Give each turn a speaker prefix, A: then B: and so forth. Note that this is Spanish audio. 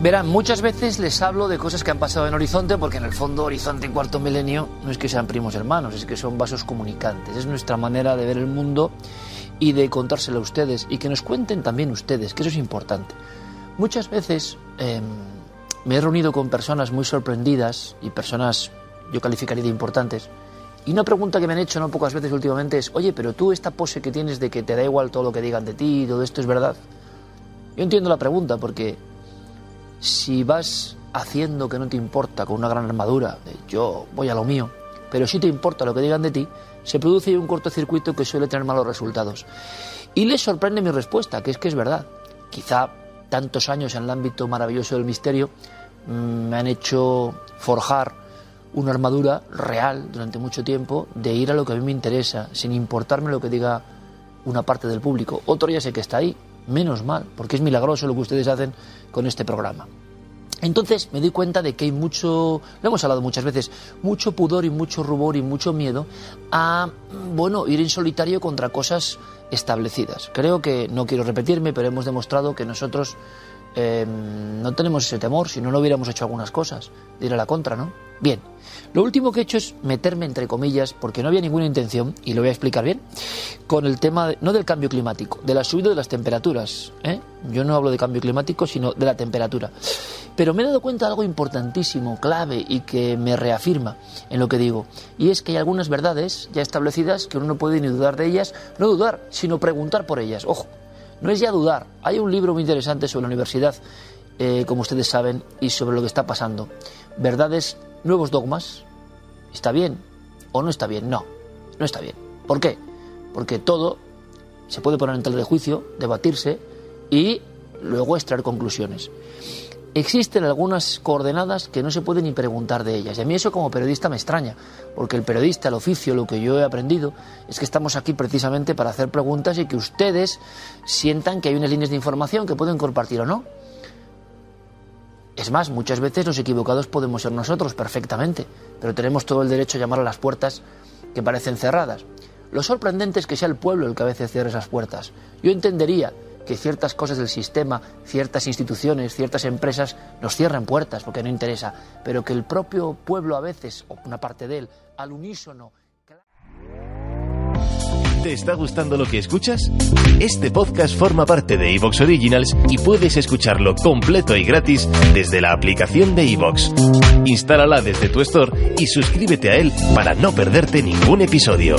A: Verán, muchas veces les hablo de cosas que han pasado en Horizonte, porque en el fondo Horizonte en cuarto milenio no es que sean primos hermanos, es que son vasos comunicantes. Es nuestra manera de ver el mundo y de contárselo a ustedes y que nos cuenten también ustedes, que eso es importante. Muchas veces eh, me he reunido con personas muy sorprendidas y personas, yo calificaría de importantes, y una pregunta que me han hecho no pocas veces últimamente es, oye, pero tú esta pose que tienes de que te da igual todo lo que digan de ti, todo esto es verdad. Yo entiendo la pregunta porque si vas haciendo que no te importa con una gran armadura, yo voy a lo mío, pero si te importa lo que digan de ti, se produce un cortocircuito que suele tener malos resultados. Y les sorprende mi respuesta, que es que es verdad. Quizá tantos años en el ámbito maravilloso del misterio mm, me han hecho forjar una armadura real durante mucho tiempo de ir a lo que a mí me interesa, sin importarme lo que diga una parte del público. Otro ya sé que está ahí, menos mal, porque es milagroso lo que ustedes hacen con este programa. Entonces me doy cuenta de que hay mucho, lo hemos hablado muchas veces, mucho pudor y mucho rubor y mucho miedo a, bueno, ir en solitario contra cosas establecidas. Creo que, no quiero repetirme, pero hemos demostrado que nosotros eh, no tenemos ese temor, si no, no hubiéramos hecho algunas cosas, de ir a la contra, ¿no? Bien, lo último que he hecho es meterme entre comillas, porque no había ninguna intención, y lo voy a explicar bien, con el tema, no del cambio climático, de la subida de las temperaturas. ¿eh? Yo no hablo de cambio climático, sino de la temperatura. Pero me he dado cuenta de algo importantísimo, clave, y que me reafirma en lo que digo. Y es que hay algunas verdades ya establecidas que uno no puede ni dudar de ellas, no dudar, sino preguntar por ellas. Ojo, no es ya dudar. Hay un libro muy interesante sobre la universidad, eh, como ustedes saben, y sobre lo que está pasando. Verdades, nuevos dogmas. ¿Está bien o no está bien? No, no está bien. ¿Por qué? Porque todo se puede poner en tela de juicio, debatirse y luego extraer conclusiones. Existen algunas coordenadas que no se puede ni preguntar de ellas. Y a mí eso como periodista me extraña, porque el periodista, el oficio, lo que yo he aprendido, es que estamos aquí precisamente para hacer preguntas y que ustedes sientan que hay unas líneas de información que pueden compartir o no. Es más, muchas veces los equivocados podemos ser nosotros perfectamente, pero tenemos todo el derecho a llamar a las puertas que parecen cerradas. Lo sorprendente es que sea el pueblo el que a veces cierre esas puertas. Yo entendería que ciertas cosas del sistema, ciertas instituciones, ciertas empresas nos cierran puertas porque no interesa, pero que el propio pueblo a veces, o una parte de él, al unísono...
B: ¿Te está gustando lo que escuchas? Este podcast forma parte de Evox Originals y puedes escucharlo completo y gratis desde la aplicación de Evox. Instálala desde tu store y suscríbete a él para no perderte ningún episodio.